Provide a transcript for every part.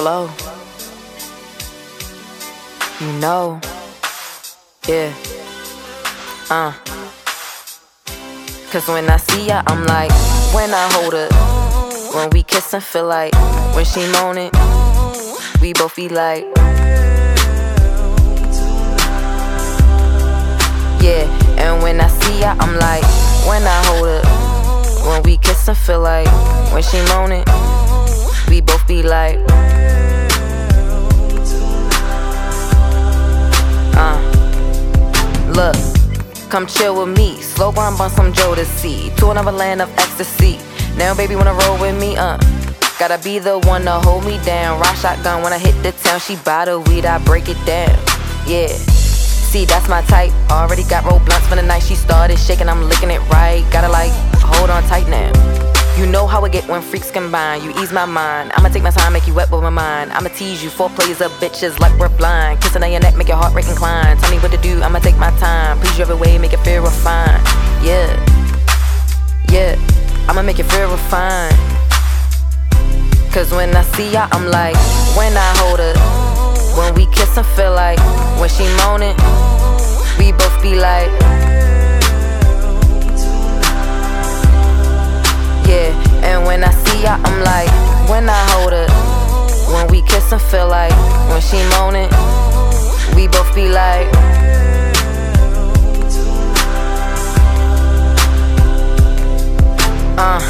flow. You know, yeah, uh. Cause when I see ya, I'm like, when I hold her, when we kiss and feel like, when she moan it, we both be like, yeah. And when I see ya, I'm like, when I hold her, when we kiss and feel like, when she moan it, we both be like, uh, look. Come chill with me. Slow grind on some see. To another land of ecstasy. Now, baby, wanna roll with me? Uh. Gotta be the one to hold me down. Rock shotgun when I hit the town. She buy the weed, I break it down. Yeah. See, that's my type. Already got roll blunts for the night. She started shaking, I'm licking it right. Gotta like get when freaks combine. You ease my mind. I'ma take my time, make you wet with my mind. I'ma tease you. Four plays of bitches like we're blind. Kissing on your neck, make your heart rate incline. Tell me what to do, I'ma take my time. Please you every way, make it feel refined. Yeah, yeah. I'ma make it feel refined. Cause when I see ya, I'm like, when I hold her. When we kiss and feel like, when she moaning, we both be like, when I hold her. When we kiss and feel like, when she moaning, we both be like, uh.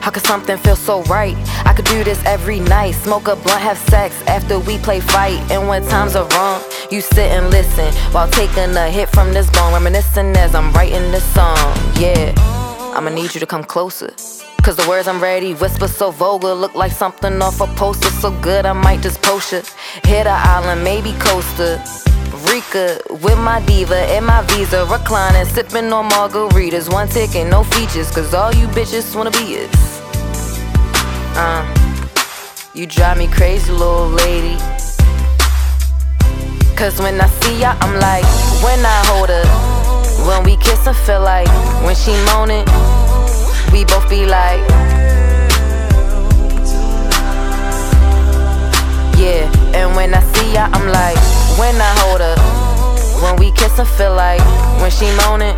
How could something feel so right? I could do this every night. Smoke a blunt, have sex after we play fight. And when times are wrong, you sit and listen while taking a hit from this bone. Reminiscing as I'm writing this song. Yeah, I'ma need you to come closer. Cause the words I'm ready whisper so vulgar. Look like something off a poster. So good, I might just post it. Hit a island, maybe Costa. Rica with my diva and my visa reclining, sipping on margaritas. One ticket, no features, cause all you bitches wanna be is. Uh, you drive me crazy, little lady. Cause when I see ya, I'm like, when I hold her. When we kiss I feel like, when she moaning, we both be like, yeah. And when I see ya, I'm like, when I hold her. When we kiss and feel like, when she moaning,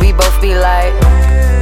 we both be like.